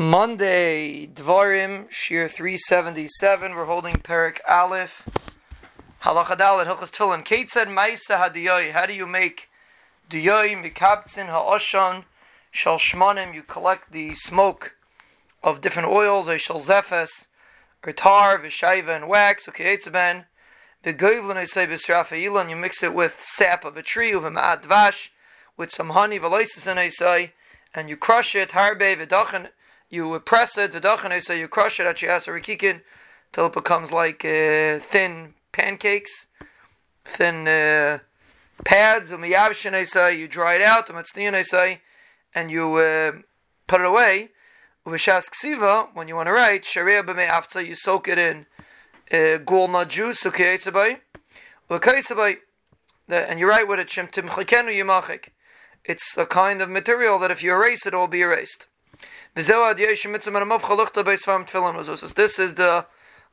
Monday, Dvarim, Shiur 377. We're holding Perik Aleph. Halacha Dalet, Hilchas Tefillin. Kate said, Maisa hadiyoi. How do you make diyoi mikabtzin ha'oshan shal shmanim? You collect the smoke of different oils, a shal zephes, or tar, v'shaiva, and wax, okay, etzaben. V'goivlin, I say, b'srafa you mix it with sap of a tree, uv'ma'at dvash, with some honey, v'loisis, and I say, and you crush it, harbe, v'dachan, you press it, v'dachan, so you crush it at rikikin till it becomes like uh, thin pancakes, thin uh, pads, umiyavshin, I say, you dry it out, say, and you uh, put it away. Uvishas ksiva, when you want to write, sharia b'mei you soak it in uh, gulna juice, and you write with it, yimachik. It's a kind of material that if you erase it, it will be erased. This is the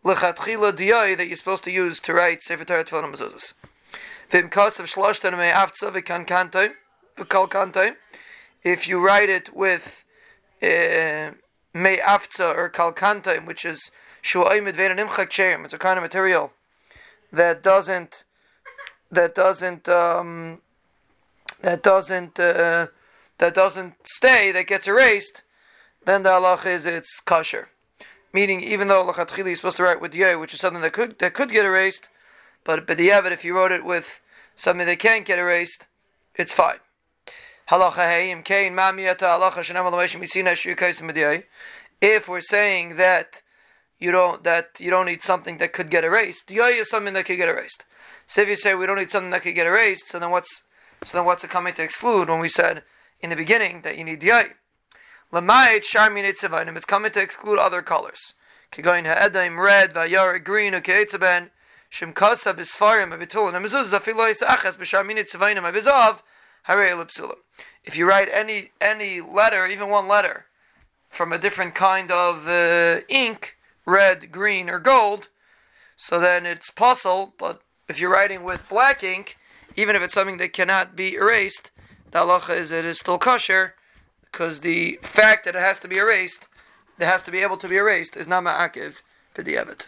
lechatchila diyai that you're supposed to use to write Sefer Torah Tefillin Mezuzas. Vim kasav shloshtan me aftza v'kan kantay v'kal kantay. If you write it with uh, me aftza or kal kantay, which is shu'ayim edvein imchak sherim, it's a kind of material that doesn't that doesn't um, that doesn't uh, that doesn't stay, that gets erased then the halach is it's kosher. Meaning, even though lachatchili is supposed to write with yeh, which is something that could that could get erased, but but the if you wrote it with something that can't get erased, it's fine. If we're saying that you don't that you don't need something that could get erased, yeh is something that could get erased. So if you say we don't need something that could get erased, so then what's so then what's it coming to exclude when we said in the beginning that you need yeh? Lamayit sharmin itzavanim. It's coming to exclude other colors. Kigoin ha'edaim red, va'yara green, ukeitzaben, shimkasa bisfarim, abitulin, amizuz, afilo yisachas, b'sharmin itzavanim, abizav, harei elipsulim. If you write any, any letter, even one letter, from a different kind of uh, ink, red, green, or gold, so then it's pasul, but if you're writing with black ink, even if it's something that cannot be erased, the halacha is it is still kosher, because the fact that it has to be erased, that has to be able to be erased, is not ma'akiv b'di'evet.